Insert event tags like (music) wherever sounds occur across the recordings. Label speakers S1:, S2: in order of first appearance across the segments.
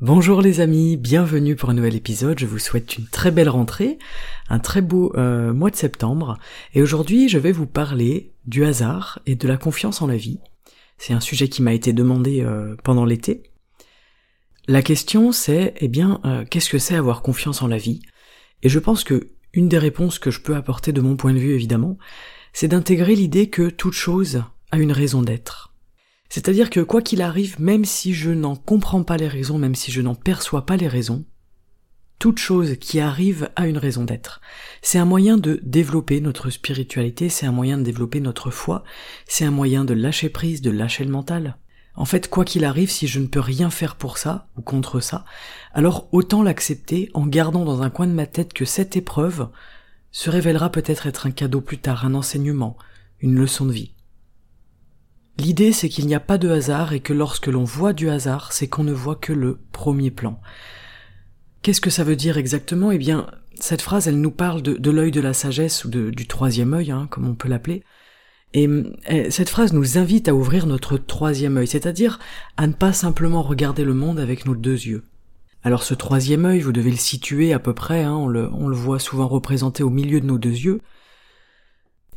S1: Bonjour les amis, bienvenue pour un nouvel épisode, je vous souhaite une très belle rentrée, un très beau euh, mois de septembre, et aujourd'hui je vais vous parler du hasard et de la confiance en la vie. C'est un sujet qui m'a été demandé euh, pendant l'été. La question c'est, eh bien, euh, qu'est-ce que c'est avoir confiance en la vie? Et je pense que une des réponses que je peux apporter de mon point de vue évidemment, c'est d'intégrer l'idée que toute chose a une raison d'être. C'est-à-dire que quoi qu'il arrive, même si je n'en comprends pas les raisons, même si je n'en perçois pas les raisons, toute chose qui arrive a une raison d'être. C'est un moyen de développer notre spiritualité, c'est un moyen de développer notre foi, c'est un moyen de lâcher prise, de lâcher le mental. En fait, quoi qu'il arrive, si je ne peux rien faire pour ça, ou contre ça, alors autant l'accepter en gardant dans un coin de ma tête que cette épreuve se révélera peut-être être un cadeau plus tard, un enseignement, une leçon de vie. L'idée c'est qu'il n'y a pas de hasard et que lorsque l'on voit du hasard, c'est qu'on ne voit que le premier plan. Qu'est-ce que ça veut dire exactement? Eh bien, cette phrase, elle nous parle de, l'œil de la sagesse ou du troisième œil, hein, comme on peut l'appeler. Et eh, cette phrase nous invite à ouvrir notre troisième œil, c'est-à-dire à ne pas simplement regarder le monde avec nos deux yeux. Alors ce troisième œil, vous devez le situer à peu près, hein, on, le, on le voit souvent représenté au milieu de nos deux yeux.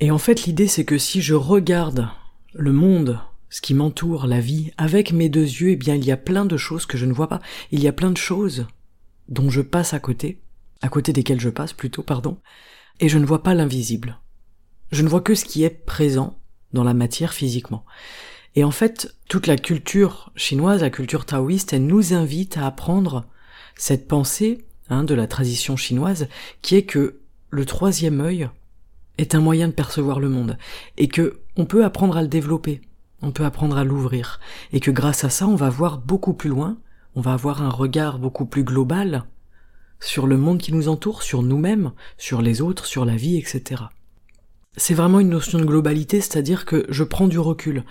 S1: Et en fait l'idée c'est que si je regarde le monde, ce qui m'entoure, la vie, avec mes deux yeux, eh bien il y a plein de choses que je ne vois pas. Il y a plein de choses dont je passe à côté, à côté desquelles je passe plutôt, pardon, et je ne vois pas l'invisible. Je ne vois que ce qui est présent dans la matière physiquement. Et en fait, toute la culture chinoise, la culture taoïste, elle nous invite à apprendre cette pensée hein, de la tradition chinoise, qui est que le troisième œil est un moyen de percevoir le monde, et que on peut apprendre à le développer, on peut apprendre à l'ouvrir, et que grâce à ça, on va voir beaucoup plus loin, on va avoir un regard beaucoup plus global sur le monde qui nous entoure, sur nous-mêmes, sur les autres, sur la vie, etc. C'est vraiment une notion de globalité, c'est-à-dire que je prends du recul.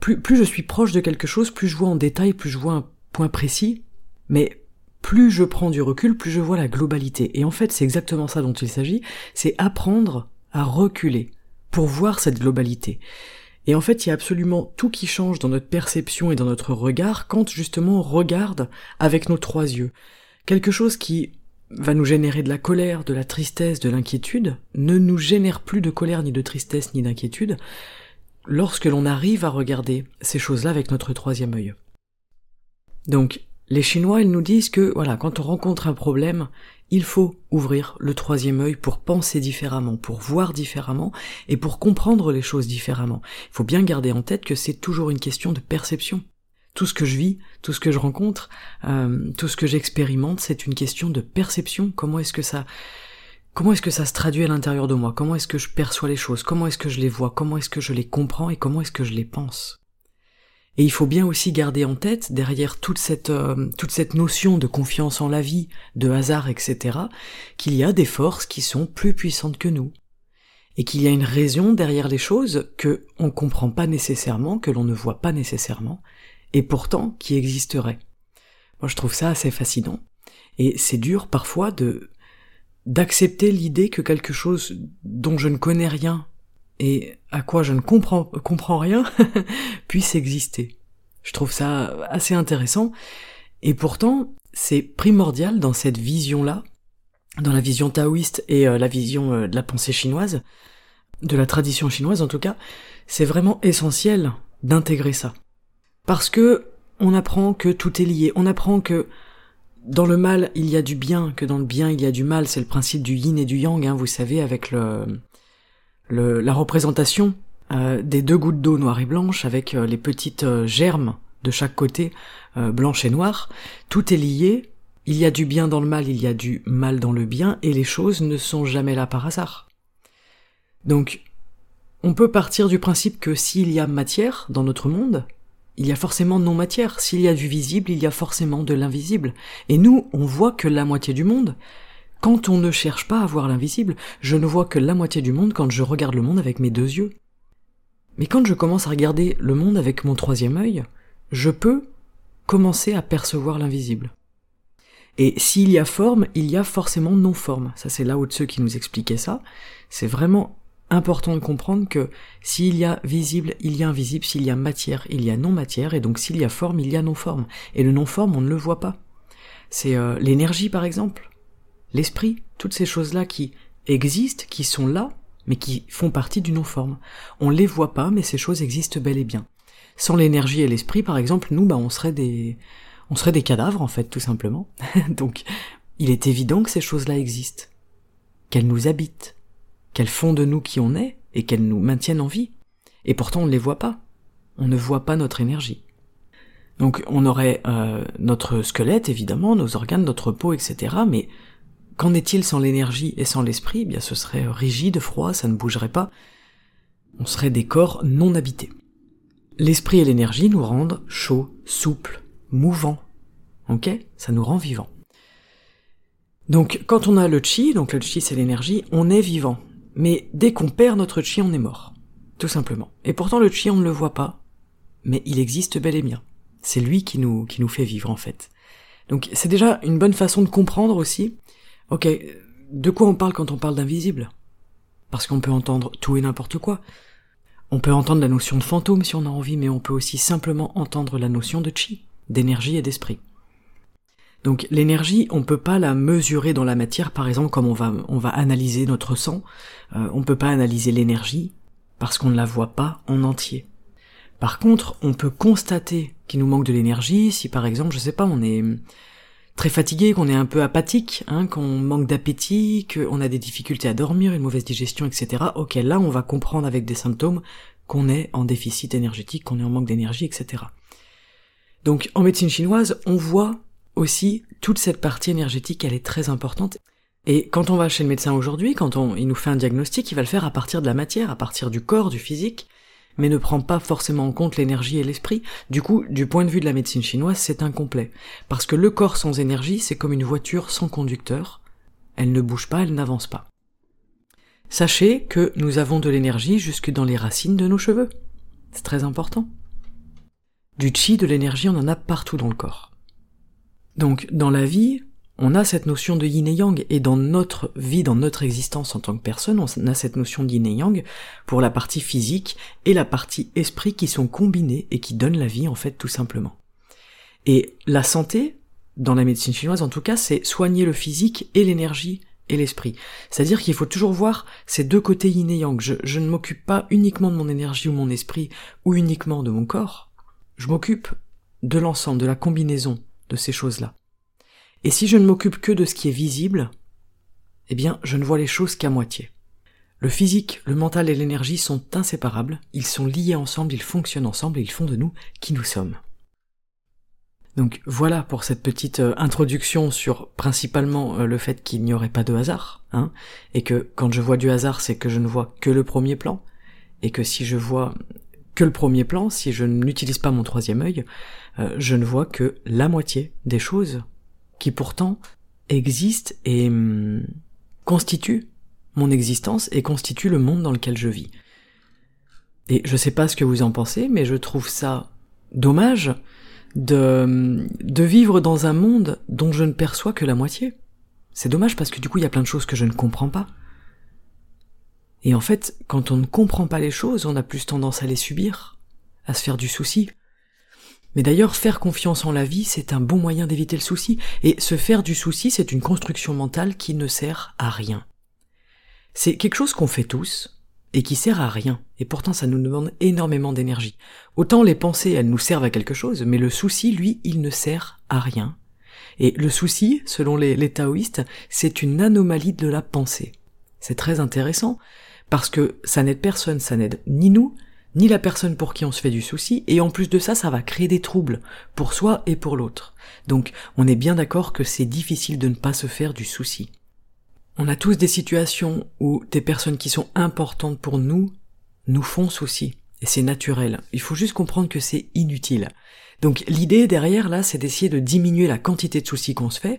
S1: Plus, plus je suis proche de quelque chose, plus je vois en détail, plus je vois un point précis, mais plus je prends du recul, plus je vois la globalité. Et en fait, c'est exactement ça dont il s'agit, c'est apprendre à reculer, pour voir cette globalité. Et en fait, il y a absolument tout qui change dans notre perception et dans notre regard quand justement on regarde avec nos trois yeux. Quelque chose qui va nous générer de la colère, de la tristesse, de l'inquiétude, ne nous génère plus de colère ni de tristesse ni d'inquiétude lorsque l'on arrive à regarder ces choses-là avec notre troisième œil. Donc, les Chinois, ils nous disent que, voilà, quand on rencontre un problème, il faut ouvrir le troisième œil pour penser différemment, pour voir différemment et pour comprendre les choses différemment. Il faut bien garder en tête que c'est toujours une question de perception. Tout ce que je vis, tout ce que je rencontre, euh, tout ce que j'expérimente, c'est une question de perception. Comment est-ce que ça, comment est-ce que ça se traduit à l'intérieur de moi? Comment est-ce que je perçois les choses? Comment est-ce que je les vois? Comment est-ce que je les comprends? Et comment est-ce que je les pense? Et il faut bien aussi garder en tête, derrière toute cette, euh, toute cette notion de confiance en la vie, de hasard, etc., qu'il y a des forces qui sont plus puissantes que nous. Et qu'il y a une raison derrière les choses que on comprend pas nécessairement, que l'on ne voit pas nécessairement, et pourtant qui existerait. Moi je trouve ça assez fascinant. Et c'est dur parfois de, d'accepter l'idée que quelque chose dont je ne connais rien et à quoi je ne comprends, comprends rien (laughs) puisse exister. Je trouve ça assez intéressant. Et pourtant, c'est primordial dans cette vision-là, dans la vision taoïste et euh, la vision euh, de la pensée chinoise, de la tradition chinoise en tout cas, c'est vraiment essentiel d'intégrer ça. Parce que on apprend que tout est lié, on apprend que dans le mal il y a du bien, que dans le bien il y a du mal, c'est le principe du yin et du yang, hein, vous savez, avec le, la représentation euh, des deux gouttes d'eau noire et blanche avec euh, les petites euh, germes de chaque côté, blanche et noire, tout est lié, il y a du bien dans le mal, il y a du mal dans le bien, et les choses ne sont jamais là par hasard. Donc, on peut partir du principe que s'il y a matière dans notre monde, il y a forcément non-matière. S'il y a du visible, il y a forcément de l'invisible. Et nous, on voit que la moitié du monde. Quand on ne cherche pas à voir l'invisible, je ne vois que la moitié du monde quand je regarde le monde avec mes deux yeux. Mais quand je commence à regarder le monde avec mon troisième œil, je peux commencer à percevoir l'invisible. Et s'il y a forme, il y a forcément non-forme. Ça c'est là où de ceux qui nous expliquaient ça. C'est vraiment important de comprendre que s'il y a visible, il y a invisible, s'il y a matière, il y a non-matière, et donc s'il y a forme, il y a non-forme. Et le non-forme, on ne le voit pas. C'est euh, l'énergie par exemple, l'esprit, toutes ces choses-là qui existent, qui sont là, mais qui font partie du non-forme. On les voit pas, mais ces choses existent bel et bien. Sans l'énergie et l'esprit, par exemple, nous, bah, on serait des, on serait des cadavres, en fait, tout simplement. (laughs) Donc, il est évident que ces choses-là existent. Qu'elles nous habitent. Qu'elles font de nous qui on est, et qu'elles nous maintiennent en vie. Et pourtant, on ne les voit pas. On ne voit pas notre énergie. Donc, on aurait euh, notre squelette, évidemment, nos organes, notre peau, etc., mais Qu'en est-il sans l'énergie et sans l'esprit? Eh Bien, ce serait rigide, froid, ça ne bougerait pas. On serait des corps non habités. L'esprit et l'énergie nous rendent chauds, souples, mouvants. Ok? Ça nous rend vivants. Donc, quand on a le chi, donc le chi c'est l'énergie, on est vivant. Mais dès qu'on perd notre chi, on est mort. Tout simplement. Et pourtant, le chi, on ne le voit pas. Mais il existe bel et bien. C'est lui qui nous, qui nous fait vivre, en fait. Donc, c'est déjà une bonne façon de comprendre aussi Ok, de quoi on parle quand on parle d'invisible? Parce qu'on peut entendre tout et n'importe quoi. On peut entendre la notion de fantôme si on a envie, mais on peut aussi simplement entendre la notion de chi, d'énergie et d'esprit. Donc l'énergie, on peut pas la mesurer dans la matière, par exemple, comme on va, on va analyser notre sang. Euh, on peut pas analyser l'énergie parce qu'on ne la voit pas en entier. Par contre, on peut constater qu'il nous manque de l'énergie si, par exemple, je sais pas, on est très fatigué, qu'on est un peu apathique, hein, qu'on manque d'appétit, qu'on a des difficultés à dormir, une mauvaise digestion, etc. Ok, là on va comprendre avec des symptômes qu'on est en déficit énergétique, qu'on est en manque d'énergie, etc. Donc en médecine chinoise, on voit aussi toute cette partie énergétique, elle est très importante. Et quand on va chez le médecin aujourd'hui, quand il nous fait un diagnostic, il va le faire à partir de la matière, à partir du corps, du physique, mais ne prend pas forcément en compte l'énergie et l'esprit. Du coup, du point de vue de la médecine chinoise, c'est incomplet. Parce que le corps sans énergie, c'est comme une voiture sans conducteur. Elle ne bouge pas, elle n'avance pas. Sachez que nous avons de l'énergie jusque dans les racines de nos cheveux. C'est très important. Du chi, de l'énergie, on en a partout dans le corps. Donc, dans la vie, on a cette notion de yin et yang, et dans notre vie, dans notre existence en tant que personne, on a cette notion de yin et yang pour la partie physique et la partie esprit qui sont combinées et qui donnent la vie en fait tout simplement. Et la santé, dans la médecine chinoise en tout cas, c'est soigner le physique et l'énergie et l'esprit. C'est-à-dire qu'il faut toujours voir ces deux côtés yin et yang. Je ne m'occupe pas uniquement de mon énergie ou mon esprit ou uniquement de mon corps. Je m'occupe de l'ensemble, de la combinaison de ces choses-là. Et si je ne m'occupe que de ce qui est visible, eh bien, je ne vois les choses qu'à moitié. Le physique, le mental et l'énergie sont inséparables, ils sont liés ensemble, ils fonctionnent ensemble et ils font de nous qui nous sommes. Donc voilà pour cette petite euh, introduction sur principalement euh, le fait qu'il n'y aurait pas de hasard, hein, et que quand je vois du hasard, c'est que je ne vois que le premier plan, et que si je vois que le premier plan, si je n'utilise pas mon troisième œil, euh, je ne vois que la moitié des choses qui pourtant existe et hum, constitue mon existence et constitue le monde dans lequel je vis. Et je sais pas ce que vous en pensez, mais je trouve ça dommage de, hum, de vivre dans un monde dont je ne perçois que la moitié. C'est dommage parce que du coup il y a plein de choses que je ne comprends pas. Et en fait, quand on ne comprend pas les choses, on a plus tendance à les subir, à se faire du souci, mais d'ailleurs, faire confiance en la vie, c'est un bon moyen d'éviter le souci, et se faire du souci, c'est une construction mentale qui ne sert à rien. C'est quelque chose qu'on fait tous, et qui sert à rien, et pourtant ça nous demande énormément d'énergie. Autant les pensées, elles nous servent à quelque chose, mais le souci, lui, il ne sert à rien. Et le souci, selon les, taoïstes, c'est une anomalie de la pensée. C'est très intéressant, parce que ça n'aide personne, ça n'aide ni nous, ni la personne pour qui on se fait du souci, et en plus de ça, ça va créer des troubles, pour soi et pour l'autre. Donc, on est bien d'accord que c'est difficile de ne pas se faire du souci. On a tous des situations où des personnes qui sont importantes pour nous nous font souci. Et c'est naturel. Il faut juste comprendre que c'est inutile. Donc l'idée derrière là, c'est d'essayer de diminuer la quantité de soucis qu'on se fait.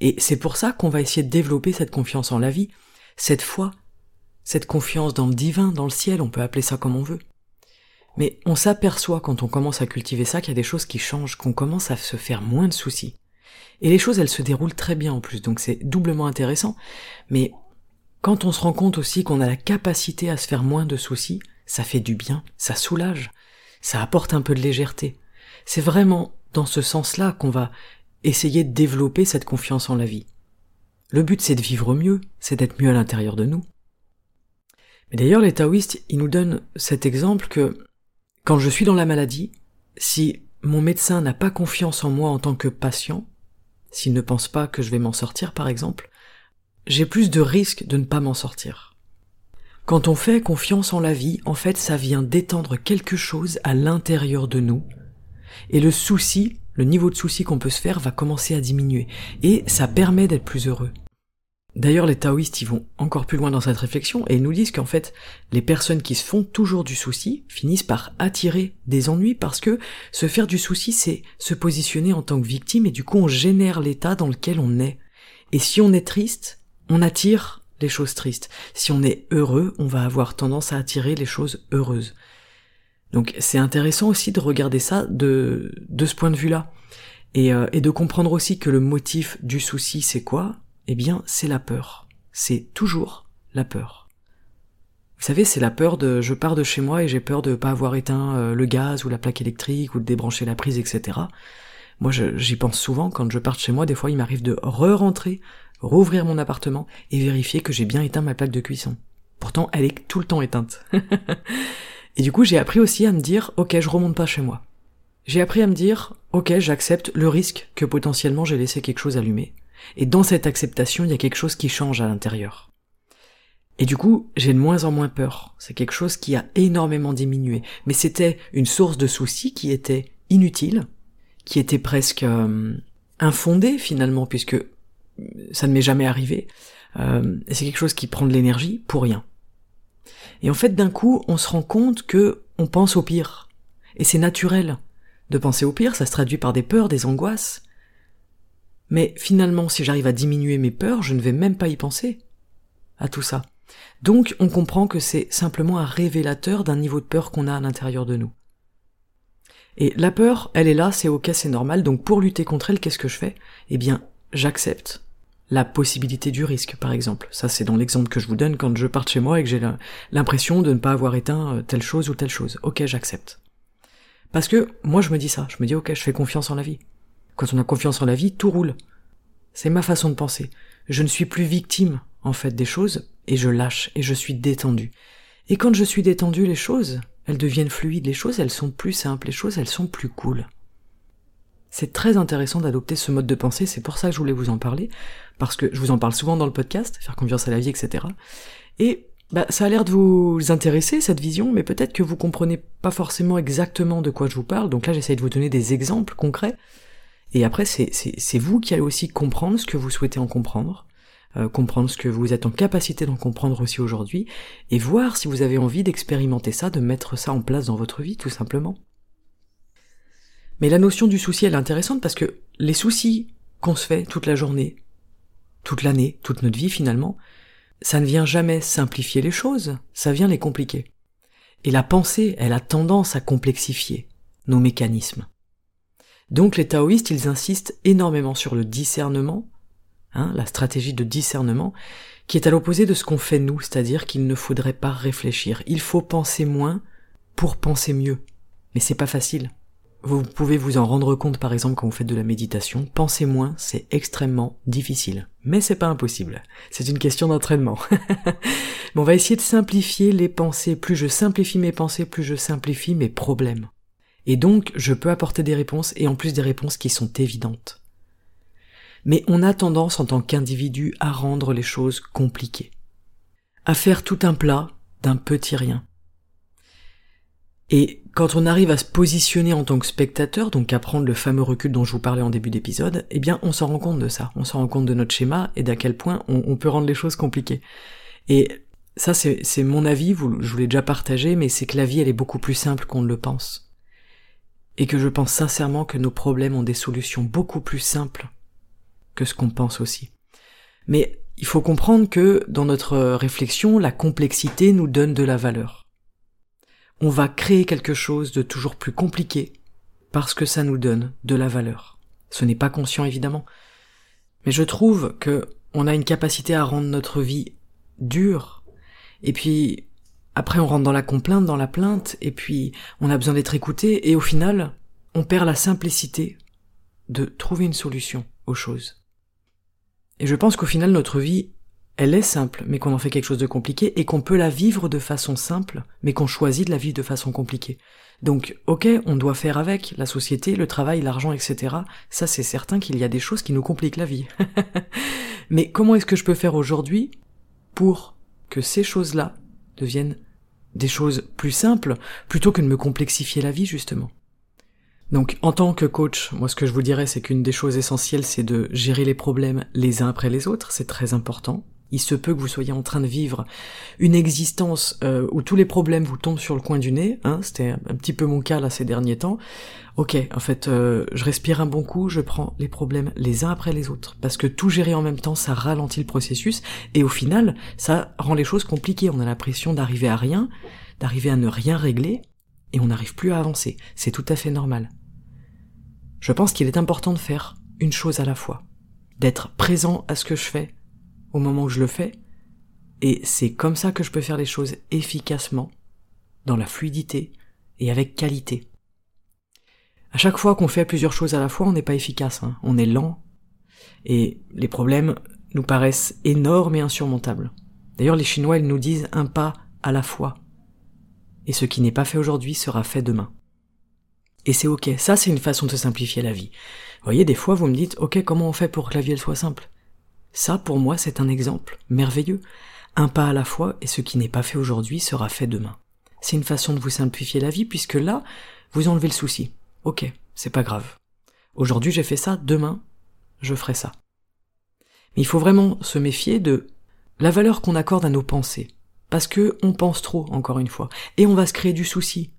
S1: Et c'est pour ça qu'on va essayer de développer cette confiance en la vie, cette foi, cette confiance dans le divin, dans le ciel, on peut appeler ça comme on veut. Mais on s'aperçoit quand on commence à cultiver ça qu'il y a des choses qui changent, qu'on commence à se faire moins de soucis. Et les choses, elles se déroulent très bien en plus, donc c'est doublement intéressant. Mais quand on se rend compte aussi qu'on a la capacité à se faire moins de soucis, ça fait du bien, ça soulage, ça apporte un peu de légèreté. C'est vraiment dans ce sens-là qu'on va essayer de développer cette confiance en la vie. Le but c'est de vivre mieux, c'est d'être mieux à l'intérieur de nous. Mais d'ailleurs les taoïstes, ils nous donnent cet exemple que quand je suis dans la maladie, si mon médecin n'a pas confiance en moi en tant que patient, s'il ne pense pas que je vais m'en sortir par exemple, j'ai plus de risques de ne pas m'en sortir. Quand on fait confiance en la vie, en fait ça vient d'étendre quelque chose à l'intérieur de nous, et le souci, le niveau de souci qu'on peut se faire va commencer à diminuer, et ça permet d'être plus heureux. D'ailleurs, les taoïstes y vont encore plus loin dans cette réflexion et nous disent qu'en fait, les personnes qui se font toujours du souci finissent par attirer des ennuis parce que se faire du souci, c'est se positionner en tant que victime et du coup, on génère l'état dans lequel on est. Et si on est triste, on attire les choses tristes. Si on est heureux, on va avoir tendance à attirer les choses heureuses. Donc c'est intéressant aussi de regarder ça de, de ce point de vue-là. Et, euh, et de comprendre aussi que le motif du souci, c'est quoi? Eh bien, c'est la peur. C'est toujours la peur. Vous savez, c'est la peur de je pars de chez moi et j'ai peur de pas avoir éteint euh, le gaz ou la plaque électrique ou de débrancher la prise, etc. Moi, j'y pense souvent quand je pars de chez moi. Des fois, il m'arrive de re-rentrer, rouvrir mon appartement et vérifier que j'ai bien éteint ma plaque de cuisson. Pourtant, elle est tout le temps éteinte. (laughs) et du coup, j'ai appris aussi à me dire, ok, je remonte pas chez moi. J'ai appris à me dire, ok, j'accepte le risque que potentiellement j'ai laissé quelque chose allumé. Et dans cette acceptation, il y a quelque chose qui change à l'intérieur. Et du coup, j'ai de moins en moins peur. C'est quelque chose qui a énormément diminué. Mais c'était une source de soucis qui était inutile, qui était presque euh, infondée finalement, puisque ça ne m'est jamais arrivé. Euh, c'est quelque chose qui prend de l'énergie pour rien. Et en fait, d'un coup, on se rend compte que on pense au pire. Et c'est naturel. De penser au pire, ça se traduit par des peurs, des angoisses. Mais finalement, si j'arrive à diminuer mes peurs, je ne vais même pas y penser à tout ça. Donc on comprend que c'est simplement un révélateur d'un niveau de peur qu'on a à l'intérieur de nous. Et la peur, elle est là, c'est ok, c'est normal, donc pour lutter contre elle, qu'est-ce que je fais? Eh bien, j'accepte la possibilité du risque, par exemple. Ça, c'est dans l'exemple que je vous donne quand je pars chez moi et que j'ai l'impression de ne pas avoir éteint euh, telle chose ou telle chose. Ok, j'accepte. Parce que moi, je me dis ça. Je me dis, ok, je fais confiance en la vie. Quand on a confiance en la vie, tout roule. C'est ma façon de penser. Je ne suis plus victime, en fait, des choses, et je lâche, et je suis détendu. Et quand je suis détendu, les choses, elles deviennent fluides, les choses, elles sont plus simples, les choses, elles sont plus cool. C'est très intéressant d'adopter ce mode de pensée, c'est pour ça que je voulais vous en parler, parce que je vous en parle souvent dans le podcast, faire confiance à la vie, etc. Et bah, ça a l'air de vous intéresser, cette vision, mais peut-être que vous comprenez pas forcément exactement de quoi je vous parle, donc là j'essaye de vous donner des exemples concrets, et après, c'est vous qui allez aussi comprendre ce que vous souhaitez en comprendre, euh, comprendre ce que vous êtes en capacité d'en comprendre aussi aujourd'hui, et voir si vous avez envie d'expérimenter ça, de mettre ça en place dans votre vie, tout simplement. Mais la notion du souci, elle est intéressante parce que les soucis qu'on se fait toute la journée, toute l'année, toute notre vie finalement, ça ne vient jamais simplifier les choses, ça vient les compliquer. Et la pensée, elle a tendance à complexifier nos mécanismes. Donc les taoïstes, ils insistent énormément sur le discernement, hein, la stratégie de discernement, qui est à l'opposé de ce qu'on fait nous, c'est-à-dire qu'il ne faudrait pas réfléchir. Il faut penser moins pour penser mieux. Mais c'est pas facile. Vous pouvez vous en rendre compte par exemple quand vous faites de la méditation, penser moins, c'est extrêmement difficile. Mais c'est pas impossible. C'est une question d'entraînement. (laughs) on va essayer de simplifier les pensées. Plus je simplifie mes pensées, plus je simplifie mes problèmes. Et donc, je peux apporter des réponses, et en plus des réponses qui sont évidentes. Mais on a tendance en tant qu'individu à rendre les choses compliquées. À faire tout un plat d'un petit rien. Et quand on arrive à se positionner en tant que spectateur, donc à prendre le fameux recul dont je vous parlais en début d'épisode, eh bien on s'en rend compte de ça, on s'en rend compte de notre schéma et d'à quel point on, peut rendre les choses compliquées. Et ça c'est mon avis, je vous l'ai déjà partagé, mais c'est que la vie elle est beaucoup plus simple qu'on ne le pense. Et que je pense sincèrement que nos problèmes ont des solutions beaucoup plus simples que ce qu'on pense aussi. Mais il faut comprendre que dans notre réflexion, la complexité nous donne de la valeur on va créer quelque chose de toujours plus compliqué parce que ça nous donne de la valeur. Ce n'est pas conscient évidemment, mais je trouve que on a une capacité à rendre notre vie dure et puis après on rentre dans la complainte, dans la plainte et puis on a besoin d'être écouté et au final on perd la simplicité de trouver une solution aux choses. Et je pense qu'au final notre vie elle est simple, mais qu'on en fait quelque chose de compliqué, et qu'on peut la vivre de façon simple, mais qu'on choisit de la vivre de façon compliquée. Donc, ok, on doit faire avec la société, le travail, l'argent, etc. Ça, c'est certain qu'il y a des choses qui nous compliquent la vie. (laughs) mais comment est-ce que je peux faire aujourd'hui pour que ces choses-là deviennent des choses plus simples, plutôt que de me complexifier la vie, justement. Donc en tant que coach, moi ce que je vous dirais c'est qu'une des choses essentielles c'est de gérer les problèmes les uns après les autres, c'est très important il se peut que vous soyez en train de vivre une existence euh, où tous les problèmes vous tombent sur le coin du nez, hein, c'était un petit peu mon cas là ces derniers temps. Ok, en fait, euh, je respire un bon coup, je prends les problèmes les uns après les autres, parce que tout gérer en même temps, ça ralentit le processus, et au final, ça rend les choses compliquées. On a l'impression d'arriver à rien, d'arriver à ne rien régler, et on n'arrive plus à avancer. C'est tout à fait normal. Je pense qu'il est important de faire une chose à la fois, d'être présent à ce que je fais, au moment où je le fais, et c'est comme ça que je peux faire les choses efficacement, dans la fluidité et avec qualité. À chaque fois qu'on fait plusieurs choses à la fois, on n'est pas efficace, hein. on est lent, et les problèmes nous paraissent énormes et insurmontables. D'ailleurs, les Chinois, ils nous disent un pas à la fois. Et ce qui n'est pas fait aujourd'hui sera fait demain. Et c'est ok, ça c'est une façon de simplifier la vie. Vous voyez, des fois vous me dites, ok, comment on fait pour que la vie elle soit simple? Ça, pour moi, c'est un exemple merveilleux. Un pas à la fois, et ce qui n'est pas fait aujourd'hui sera fait demain. C'est une façon de vous simplifier la vie, puisque là, vous enlevez le souci. Ok, c'est pas grave. Aujourd'hui j'ai fait ça, demain, je ferai ça. Mais il faut vraiment se méfier de la valeur qu'on accorde à nos pensées. Parce que on pense trop, encore une fois. Et on va se créer du souci.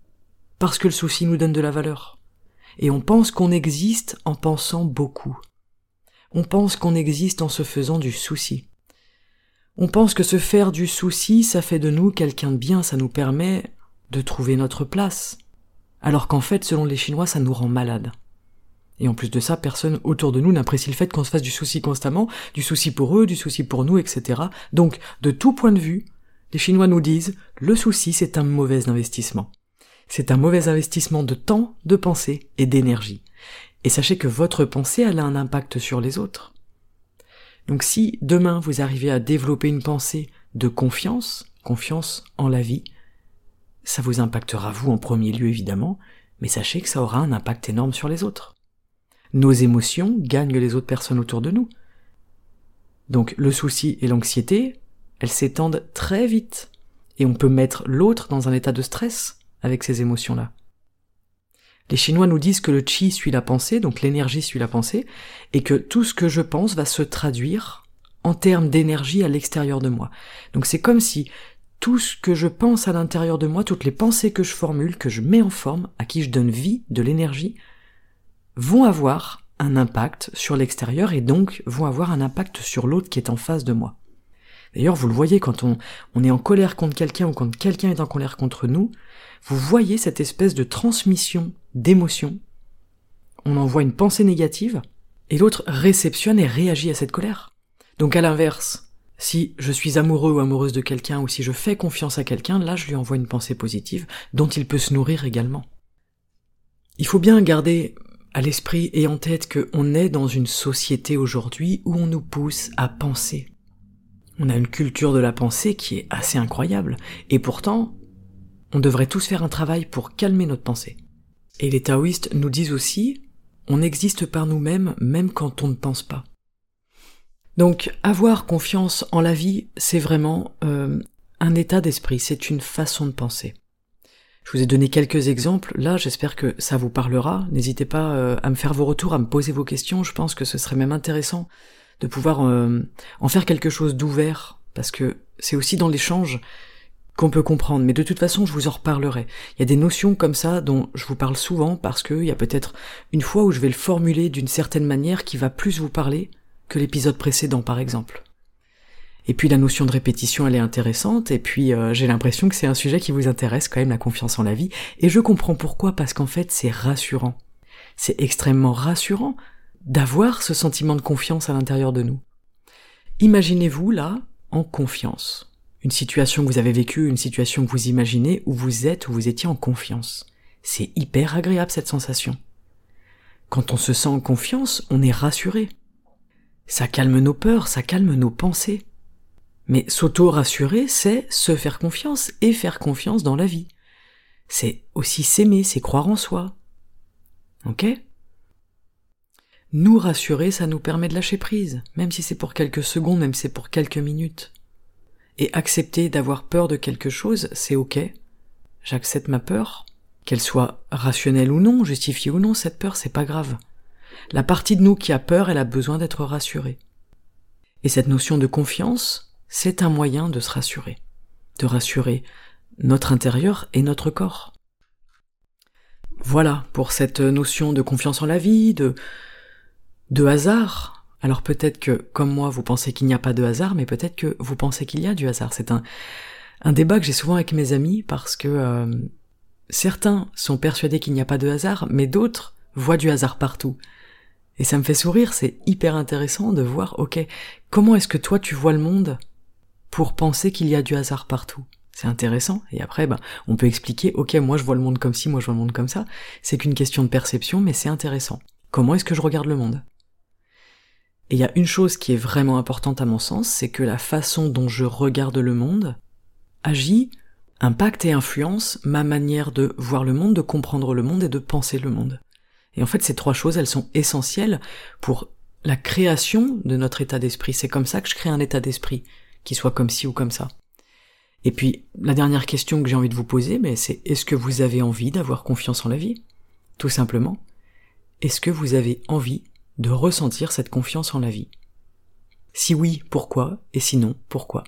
S1: Parce que le souci nous donne de la valeur. Et on pense qu'on existe en pensant beaucoup on pense qu'on existe en se faisant du souci. On pense que se faire du souci, ça fait de nous quelqu'un de bien, ça nous permet de trouver notre place. Alors qu'en fait, selon les Chinois, ça nous rend malade. Et en plus de ça, personne autour de nous n'apprécie le fait qu'on se fasse du souci constamment, du souci pour eux, du souci pour nous, etc. Donc, de tout point de vue, les Chinois nous disent, le souci, c'est un mauvais investissement. C'est un mauvais investissement de temps, de pensée et d'énergie. Et sachez que votre pensée, elle a un impact sur les autres. Donc si demain vous arrivez à développer une pensée de confiance, confiance en la vie, ça vous impactera vous en premier lieu évidemment, mais sachez que ça aura un impact énorme sur les autres. Nos émotions gagnent les autres personnes autour de nous. Donc le souci et l'anxiété, elles s'étendent très vite, et on peut mettre l'autre dans un état de stress avec ces émotions-là. Les Chinois nous disent que le chi suit la pensée, donc l'énergie suit la pensée, et que tout ce que je pense va se traduire en termes d'énergie à l'extérieur de moi. Donc c'est comme si tout ce que je pense à l'intérieur de moi, toutes les pensées que je formule, que je mets en forme, à qui je donne vie, de l'énergie, vont avoir un impact sur l'extérieur et donc vont avoir un impact sur l'autre qui est en face de moi. D'ailleurs, vous le voyez quand on, on est en colère contre quelqu'un ou quand quelqu'un est en colère contre nous, vous voyez cette espèce de transmission d'émotions. On envoie une pensée négative et l'autre réceptionne et réagit à cette colère. Donc à l'inverse, si je suis amoureux ou amoureuse de quelqu'un ou si je fais confiance à quelqu'un, là je lui envoie une pensée positive dont il peut se nourrir également. Il faut bien garder à l'esprit et en tête qu'on est dans une société aujourd'hui où on nous pousse à penser. On a une culture de la pensée qui est assez incroyable, et pourtant, on devrait tous faire un travail pour calmer notre pensée. Et les taoïstes nous disent aussi, on existe par nous-mêmes même quand on ne pense pas. Donc avoir confiance en la vie, c'est vraiment euh, un état d'esprit, c'est une façon de penser. Je vous ai donné quelques exemples, là j'espère que ça vous parlera. N'hésitez pas euh, à me faire vos retours, à me poser vos questions, je pense que ce serait même intéressant de pouvoir euh, en faire quelque chose d'ouvert, parce que c'est aussi dans l'échange qu'on peut comprendre, mais de toute façon je vous en reparlerai. Il y a des notions comme ça dont je vous parle souvent parce qu'il y a peut-être une fois où je vais le formuler d'une certaine manière qui va plus vous parler que l'épisode précédent par exemple. Et puis la notion de répétition elle est intéressante, et puis euh, j'ai l'impression que c'est un sujet qui vous intéresse quand même, la confiance en la vie, et je comprends pourquoi, parce qu'en fait c'est rassurant. C'est extrêmement rassurant d'avoir ce sentiment de confiance à l'intérieur de nous. Imaginez-vous là en confiance une situation que vous avez vécue, une situation que vous imaginez, où vous êtes, où vous étiez en confiance. C'est hyper agréable cette sensation. Quand on se sent en confiance, on est rassuré. Ça calme nos peurs, ça calme nos pensées. Mais s'auto-rassurer, c'est se faire confiance et faire confiance dans la vie. C'est aussi s'aimer, c'est croire en soi. Ok? Nous rassurer, ça nous permet de lâcher prise, même si c'est pour quelques secondes, même si c'est pour quelques minutes. Et accepter d'avoir peur de quelque chose, c'est ok. J'accepte ma peur, qu'elle soit rationnelle ou non, justifiée ou non, cette peur, c'est pas grave. La partie de nous qui a peur, elle a besoin d'être rassurée. Et cette notion de confiance, c'est un moyen de se rassurer. De rassurer notre intérieur et notre corps. Voilà pour cette notion de confiance en la vie, de, de hasard, alors peut-être que, comme moi, vous pensez qu'il n'y a pas de hasard, mais peut-être que vous pensez qu'il y a du hasard. C'est un, un débat que j'ai souvent avec mes amis parce que euh, certains sont persuadés qu'il n'y a pas de hasard, mais d'autres voient du hasard partout. Et ça me fait sourire, c'est hyper intéressant de voir, ok, comment est-ce que toi tu vois le monde pour penser qu'il y a du hasard partout? C'est intéressant. Et après, ben, on peut expliquer, ok, moi je vois le monde comme ci, moi je vois le monde comme ça. C'est qu'une question de perception, mais c'est intéressant. Comment est-ce que je regarde le monde? Et il y a une chose qui est vraiment importante à mon sens, c'est que la façon dont je regarde le monde agit, impacte et influence ma manière de voir le monde, de comprendre le monde et de penser le monde. Et en fait, ces trois choses, elles sont essentielles pour la création de notre état d'esprit. C'est comme ça que je crée un état d'esprit, qui soit comme ci ou comme ça. Et puis, la dernière question que j'ai envie de vous poser, mais c'est est-ce que vous avez envie d'avoir confiance en la vie? Tout simplement. Est-ce que vous avez envie de ressentir cette confiance en la vie. Si oui, pourquoi? Et sinon, pourquoi?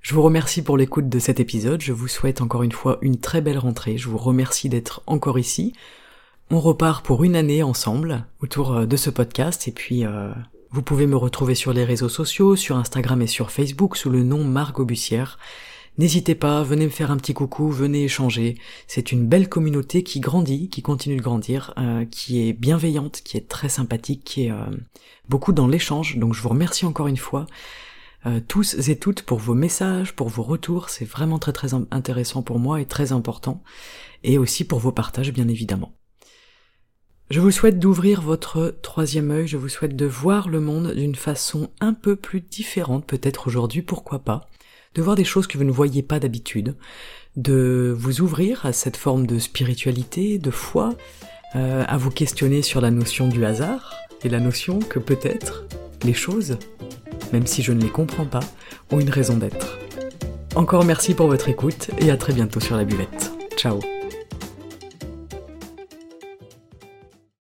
S1: Je vous remercie pour l'écoute de cet épisode, je vous souhaite encore une fois une très belle rentrée, je vous remercie d'être encore ici. On repart pour une année ensemble autour euh, de ce podcast. Et puis euh, vous pouvez me retrouver sur les réseaux sociaux, sur Instagram et sur Facebook sous le nom Margot Bussière. N'hésitez pas, venez me faire un petit coucou, venez échanger. C'est une belle communauté qui grandit, qui continue de grandir, euh, qui est bienveillante, qui est très sympathique, qui est euh, beaucoup dans l'échange. Donc je vous remercie encore une fois. Euh, tous et toutes pour vos messages, pour vos retours, c'est vraiment très très intéressant pour moi et très important, et aussi pour vos partages bien évidemment. Je vous souhaite d'ouvrir votre troisième œil, je vous souhaite de voir le monde d'une façon un peu plus différente, peut-être aujourd'hui, pourquoi pas de voir des choses que vous ne voyez pas d'habitude, de vous ouvrir à cette forme de spiritualité, de foi, euh, à vous questionner sur la notion du hasard et la notion que peut-être les choses, même si je ne les comprends pas, ont une raison d'être. Encore merci pour votre écoute et à très bientôt sur la buvette. Ciao